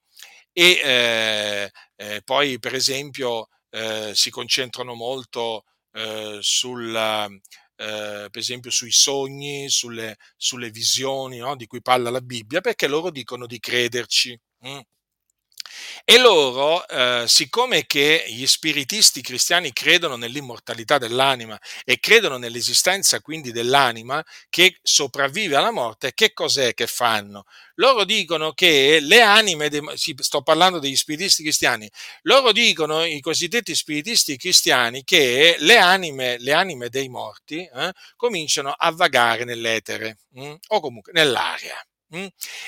e eh, eh, poi per esempio si concentrano molto sulla eh, per esempio sui sogni, sulle, sulle visioni no? di cui parla la Bibbia, perché loro dicono di crederci. Mm. E loro, eh, siccome che gli spiritisti cristiani credono nell'immortalità dell'anima e credono nell'esistenza quindi dell'anima che sopravvive alla morte, che cos'è che fanno? Loro dicono che le anime, dei, sto parlando degli spiritisti cristiani, loro dicono, i cosiddetti spiritisti cristiani, che le anime, le anime dei morti eh, cominciano a vagare nell'etere hm, o comunque nell'aria. Hm?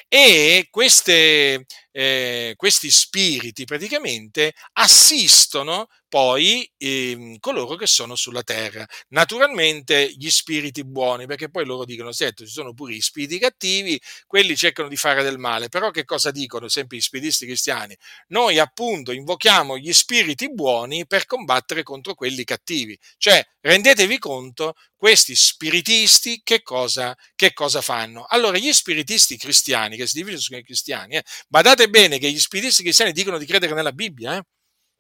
E queste, eh, questi spiriti praticamente assistono poi eh, coloro che sono sulla terra. Naturalmente gli spiriti buoni, perché poi loro dicono, certo, ci sono pure gli spiriti cattivi, quelli cercano di fare del male, però che cosa dicono sempre gli spiritisti cristiani? Noi appunto invochiamo gli spiriti buoni per combattere contro quelli cattivi. Cioè, rendetevi conto, questi spiritisti che cosa, che cosa fanno? Allora, gli spiritisti cristiani, che si dividono sui cristiani, eh, badate bene che gli spiritisti cristiani dicono di credere nella Bibbia, eh?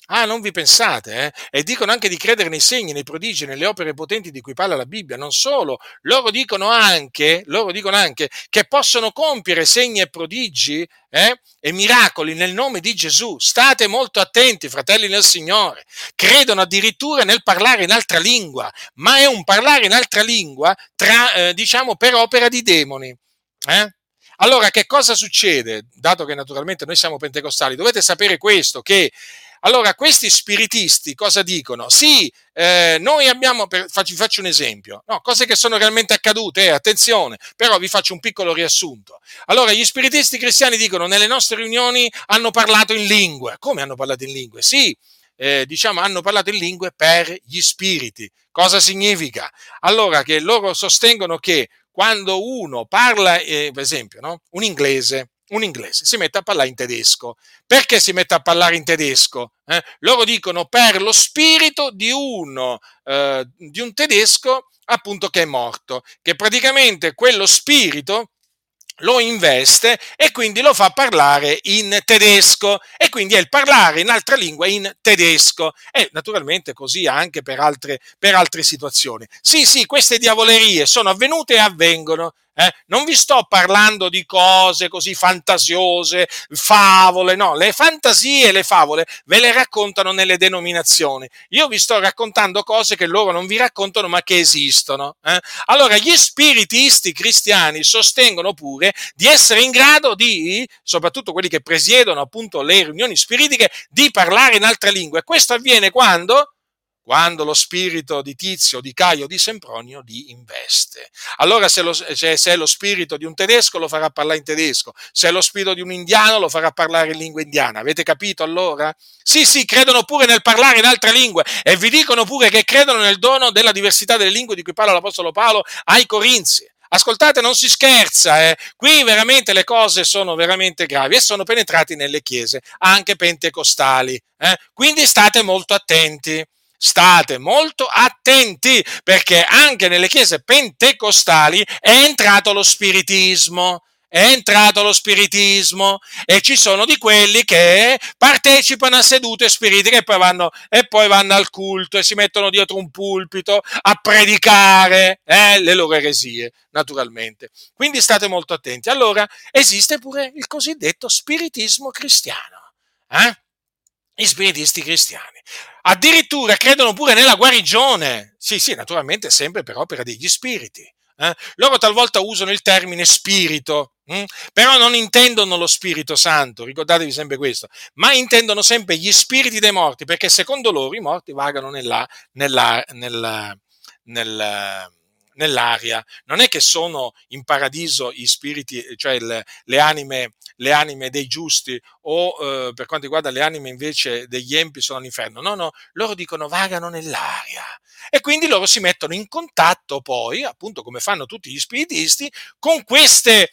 Ah, non vi pensate, eh? E dicono anche di credere nei segni, nei prodigi, nelle opere potenti di cui parla la Bibbia. Non solo, loro dicono anche, loro dicono anche che possono compiere segni e prodigi eh? e miracoli nel nome di Gesù. State molto attenti, fratelli nel Signore. Credono addirittura nel parlare in altra lingua, ma è un parlare in altra lingua, tra, eh, diciamo, per opera di demoni. Eh? Allora, che cosa succede? Dato che naturalmente noi siamo pentecostali, dovete sapere questo, che allora, questi spiritisti cosa dicono? Sì, eh, noi abbiamo, per, faccio, faccio, un esempio, no, cose che sono realmente accadute, eh, attenzione, però vi faccio un piccolo riassunto. Allora, gli spiritisti cristiani dicono, nelle nostre riunioni hanno parlato in lingue. Come hanno parlato in lingue? Sì, eh, diciamo, hanno parlato in lingue per gli spiriti. Cosa significa? Allora, che loro sostengono che quando uno parla, eh, per esempio, no? un inglese, un inglese si mette a parlare in tedesco. Perché si mette a parlare in tedesco? Eh? Loro dicono per lo spirito di uno, eh, di un tedesco appunto che è morto, che praticamente quello spirito lo investe e quindi lo fa parlare in tedesco e quindi è il parlare in altra lingua in tedesco e naturalmente così anche per altre, per altre situazioni. Sì, sì, queste diavolerie sono avvenute e avvengono eh? Non vi sto parlando di cose così fantasiose, favole, no, le fantasie e le favole ve le raccontano nelle denominazioni. Io vi sto raccontando cose che loro non vi raccontano ma che esistono. Eh? Allora, gli spiritisti cristiani sostengono pure di essere in grado di, soprattutto quelli che presiedono appunto le riunioni spiritiche, di parlare in altre lingue. Questo avviene quando? Quando lo spirito di Tizio, di Caio, di Sempronio li investe. Allora se, lo, se, se, è lo spirito di un tedesco lo farà parlare in tedesco, se è lo spirito di un indiano lo farà parlare in lingua indiana. Avete capito allora? Sì, sì, credono pure nel parlare in altre lingue e vi dicono pure che credono nel dono della diversità delle lingue di cui parla l'Apostolo Paolo ai Corinzi. Ascoltate, non si scherza, eh. qui veramente le cose sono veramente gravi e sono penetrati nelle chiese, anche pentecostali. Eh. Quindi state molto attenti state molto attenti perché anche nelle chiese pentecostali è entrato lo spiritismo. È entrato lo spiritismo e ci sono di quelli che partecipano a sedute spiritiche e poi vanno, e poi vanno al culto e si mettono dietro un pulpito a predicare eh, le loro eresie, naturalmente. Quindi state molto attenti. Allora, esiste pure il cosiddetto spiritismo cristiano. Eh? Gli spiritisti cristiani. Addirittura credono pure nella guarigione. Sì, sì, naturalmente sempre per opera degli spiriti. Eh? Loro talvolta usano il termine spirito, hm? però non intendono lo Spirito Santo, ricordatevi sempre questo, ma intendono sempre gli spiriti dei morti, perché secondo loro i morti vagano nella, nella, nella, nella nell'aria, non è che sono in paradiso i spiriti, cioè le, le, anime, le anime, dei giusti o eh, per quanto riguarda le anime invece degli empi sono all'inferno, no, no, loro dicono vagano nell'aria. E quindi loro si mettono in contatto poi, appunto come fanno tutti gli spiritisti, con queste,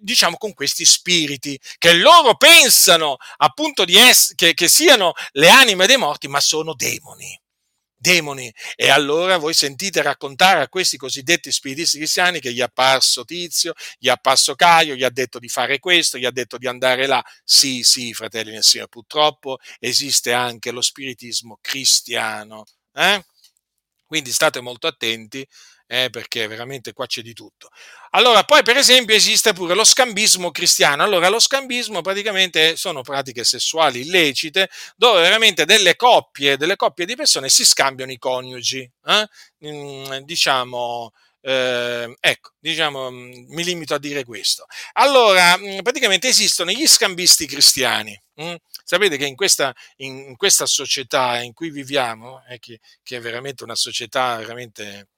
diciamo, con questi spiriti che loro pensano appunto ess- che, che siano le anime dei morti, ma sono demoni demoni. E allora voi sentite raccontare a questi cosiddetti spiritisti cristiani che gli è apparso Tizio, gli è apparso Caio, gli ha detto di fare questo, gli ha detto di andare là. Sì, sì, fratelli nel Signore, purtroppo esiste anche lo spiritismo cristiano. Eh? Quindi state molto attenti eh, perché veramente qua c'è di tutto. Allora, poi per esempio esiste pure lo scambismo cristiano. Allora, lo scambismo praticamente sono pratiche sessuali illecite dove veramente delle coppie, delle coppie di persone si scambiano i coniugi. Eh? Mm, diciamo, eh, ecco, diciamo, mm, mi limito a dire questo. Allora, mm, praticamente esistono gli scambisti cristiani. Hm? Sapete che in questa, in questa, società in cui viviamo, eh, che, che, è veramente una società veramente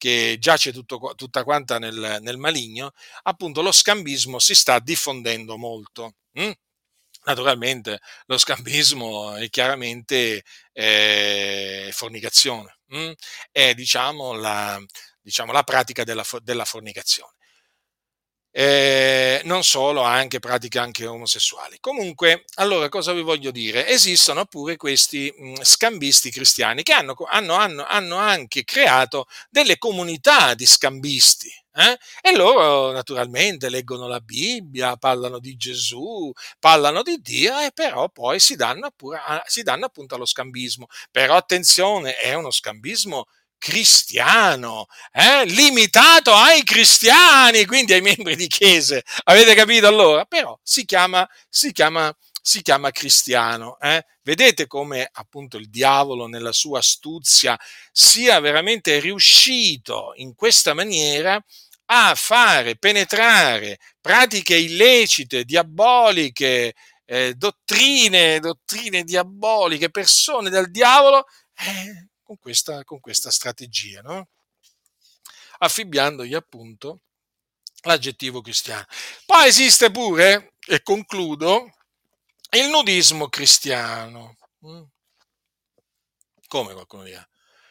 che giace tutto, tutta quanta nel, nel, maligno, appunto lo scambismo si sta diffondendo molto. Hm? Naturalmente lo scambismo è chiaramente eh, fornicazione, hm? è diciamo la, diciamo, la pratica della, della fornicazione. Eh, non solo, anche pratiche anche omosessuali. Comunque, allora cosa vi voglio dire? Esistono pure questi mh, scambisti cristiani che hanno, hanno, hanno, hanno, anche creato delle comunità di scambisti. Eh? E loro naturalmente leggono la Bibbia, parlano di Gesù, parlano di Dio e però poi si danno, pure, si danno appunto allo scambismo. Però attenzione, è uno scambismo cristiano, eh? limitato ai cristiani, quindi ai membri di chiese. Avete capito allora? Però si chiama, si chiama, si chiama cristiano. Eh? Vedete come appunto il diavolo nella sua astuzia sia veramente riuscito in questa maniera a fare penetrare pratiche illecite, diaboliche, eh, dottrine, dottrine diaboliche, persone del diavolo, eh, con questa, con questa strategia, no? affibbiandogli appunto l'aggettivo cristiano. Poi esiste pure, e concludo, il nudismo cristiano. Mm. Come qualcuno dirà?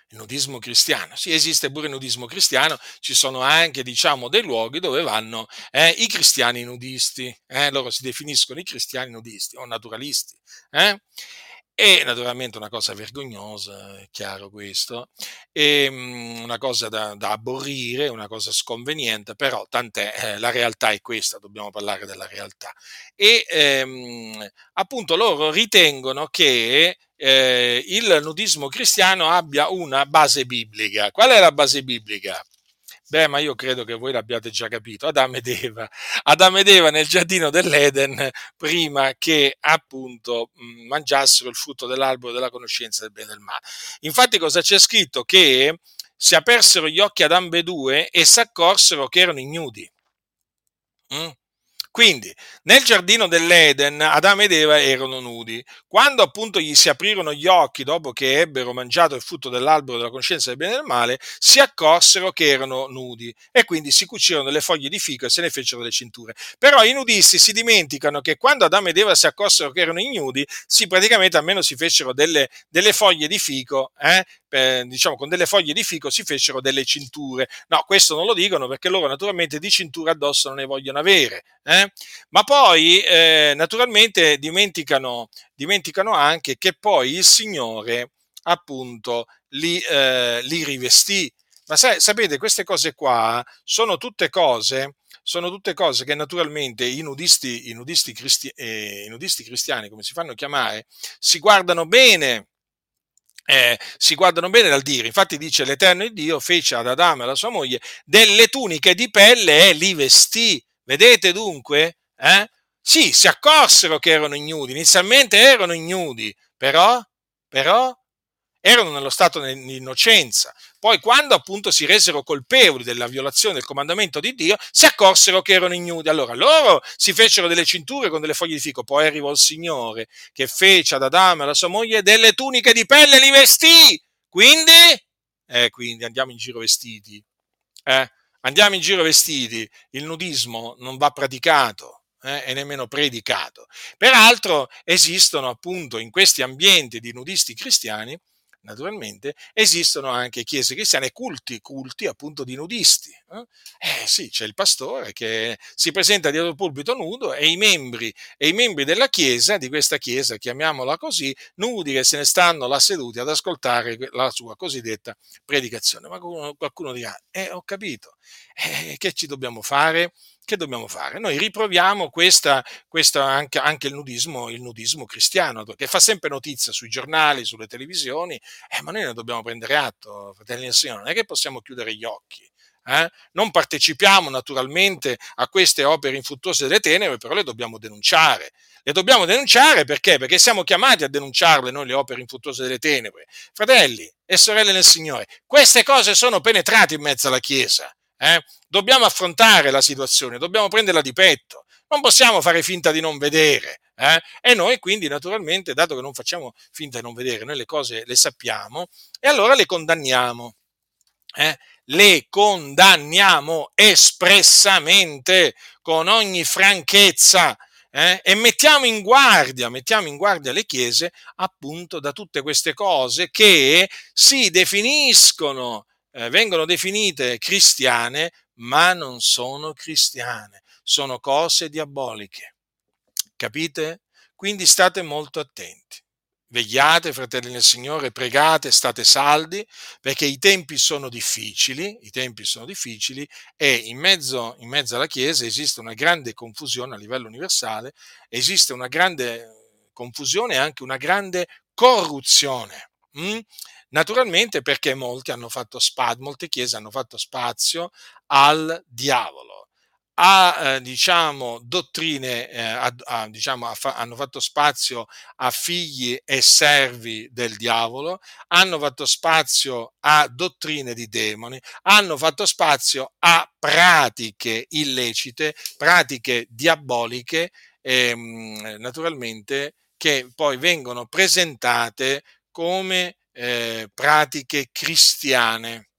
Il nudismo cristiano. Sì, esiste pure il nudismo cristiano, ci sono anche, diciamo, dei luoghi dove vanno eh, i cristiani nudisti. Eh? Loro si definiscono i cristiani nudisti o naturalisti. Eh? E naturalmente una cosa vergognosa, è chiaro questo, e um, una cosa da, da, aborrire, una cosa sconveniente, però tant'è, eh, la realtà è questa, dobbiamo parlare della realtà. E ehm, appunto loro ritengono che eh, il nudismo cristiano abbia una base biblica. Qual è la base biblica? Beh, ma io credo che voi l'abbiate già capito. Adamo ed Eva. Adamo ed Eva nel giardino dell'Eden, prima che appunto mangiassero il frutto dell'albero della conoscenza del bene e del male. Infatti, cosa c'è scritto? Che si apersero gli occhi ad ambedue e si accorsero che erano ignudi. Mm? Quindi, nel giardino dell'Eden, Adamo ed Eva erano nudi. Quando appunto gli si aprirono gli occhi dopo che ebbero mangiato il frutto dell'albero della conoscenza del bene e del male, si accorsero che erano nudi e quindi si cucirono delle foglie di fico e se ne fecero le cinture. Però i nudisti si dimenticano che quando Adamo ed Eva si accorsero che erano ignudi, si praticamente almeno si fecero delle, delle foglie di fico, eh, eh, diciamo con delle foglie di fico si fecero delle cinture. No, questo non lo dicono perché loro naturalmente di cintura addosso non ne vogliono avere. Eh? Ma poi eh, naturalmente dimenticano, dimenticano, anche che poi il Signore appunto li, eh, li rivestì. Ma sai, sapete, queste cose qua sono tutte cose sono tutte cose che naturalmente i nudisti, i nudisti, cristi, eh, i nudisti cristiani, come si fanno chiamare, si guardano bene eh, si guardano bene dal dire. Infatti dice l'Eterno Dio fece ad Adamo e alla sua moglie delle tuniche di pelle e li vestì. Vedete dunque? Eh? Sì, si accorsero che erano ignudi, inizialmente erano ignudi, però, però erano nello stato di innocenza. Poi, quando appunto si resero colpevoli della violazione del comandamento di Dio, si accorsero che erano ignudi. Allora loro si fecero delle cinture con delle foglie di fico. Poi arrivò il Signore che fece ad Adamo e alla sua moglie delle tuniche di pelle e li vestì. Quindi, eh, quindi andiamo in giro vestiti. Eh? Andiamo in giro vestiti. Il nudismo non va praticato eh, e nemmeno predicato. Peraltro esistono appunto in questi ambienti di nudisti cristiani naturalmente, esistono anche chiese cristiane, culti, culti appunto di nudisti. Eh? eh sì, c'è il pastore che si presenta dietro il pulpito nudo e i membri, e i membri della chiesa, di questa chiesa, chiamiamola così, nudi che se ne stanno là seduti ad ascoltare la sua cosiddetta predicazione. Ma qualcuno dirà, eh ho capito, eh, che ci dobbiamo fare? che dobbiamo fare? Noi riproviamo questa, questa anche, anche il, nudismo, il, nudismo, cristiano, che fa sempre notizia sui giornali, sulle televisioni, eh, ma noi ne dobbiamo prendere atto, fratelli del Signore, non è che possiamo chiudere gli occhi. Eh? Non partecipiamo naturalmente a queste opere infruttuose delle tenebre, però le dobbiamo denunciare. Le dobbiamo denunciare perché? Perché siamo chiamati a denunciarle noi le opere infruttuose delle tenebre. Fratelli e sorelle nel Signore, queste cose sono penetrate in mezzo alla Chiesa. Eh? Dobbiamo affrontare la situazione, dobbiamo prenderla di petto, non possiamo fare finta di non vedere. Eh? E noi quindi naturalmente, dato che non facciamo finta di non vedere, noi le cose le sappiamo e allora le condanniamo. Eh? Le condanniamo espressamente, con ogni franchezza. Eh? e mettiamo in guardia, mettiamo in guardia le chiese appunto da tutte queste cose che si definiscono eh, vengono definite cristiane, ma non sono cristiane, sono cose diaboliche. Capite? Quindi state molto attenti. Vegliate, fratelli nel Signore, pregate, state saldi, perché i tempi sono difficili, i tempi sono difficili e in mezzo, in mezzo alla Chiesa esiste una grande confusione a livello universale, esiste una grande confusione e anche una grande corruzione. Mm? Naturalmente perché molti hanno fatto spazio, molte chiese hanno fatto spazio al diavolo, a eh, diciamo dottrine, eh, a, a, diciamo, a fa, hanno fatto spazio a figli e servi del diavolo, hanno fatto spazio a dottrine di demoni, hanno fatto spazio a pratiche illecite, pratiche diaboliche, ehm, naturalmente che poi vengono presentate come eh, pratiche cristiane.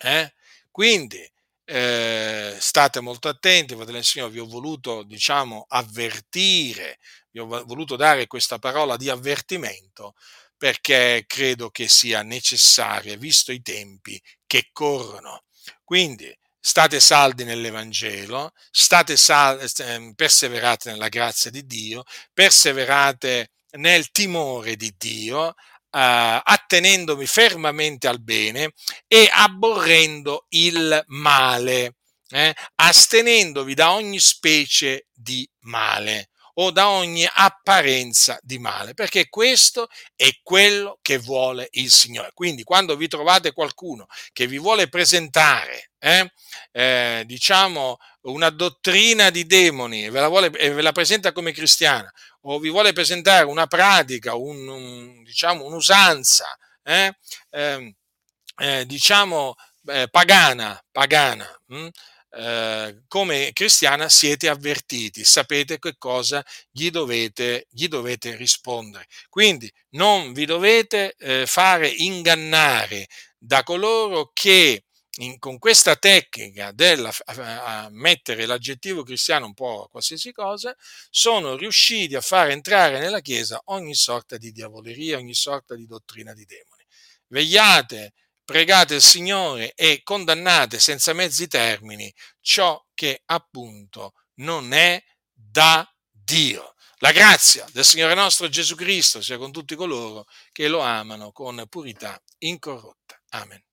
Eh? Quindi eh, state molto attenti, fratelli Signore, vi ho voluto, diciamo, avvertire, vi ho voluto dare questa parola di avvertimento perché credo che sia necessaria, visto i tempi che corrono. Quindi state saldi nell'Evangelo, state sal- ehm, perseverate nella grazia di Dio, perseverate nel timore di Dio, eh, attenendomi fermamente al bene e abborrendo il male, eh, astenendovi da ogni specie di male o da ogni apparenza di male, perché questo è quello che vuole il Signore. Quindi quando vi trovate qualcuno che vi vuole presentare, eh, eh, diciamo, una dottrina di demoni e ve la, vuole, e ve la presenta come cristiana, o vi vuole presentare una pratica, un, un, diciamo, un'usanza, eh, ehm, eh, diciamo, eh, pagana, pagana mh? Eh, come cristiana siete avvertiti, sapete che cosa gli dovete, gli dovete rispondere. Quindi non vi dovete eh, fare ingannare da coloro che in, con questa tecnica del mettere l'aggettivo cristiano un po' a qualsiasi cosa, sono riusciti a far entrare nella Chiesa ogni sorta di diavoleria, ogni sorta di dottrina di demoni. Vegliate, pregate il Signore e condannate senza mezzi termini ciò che appunto non è da Dio. La grazia del Signore nostro Gesù Cristo sia con tutti coloro che lo amano con purità incorrotta. Amen.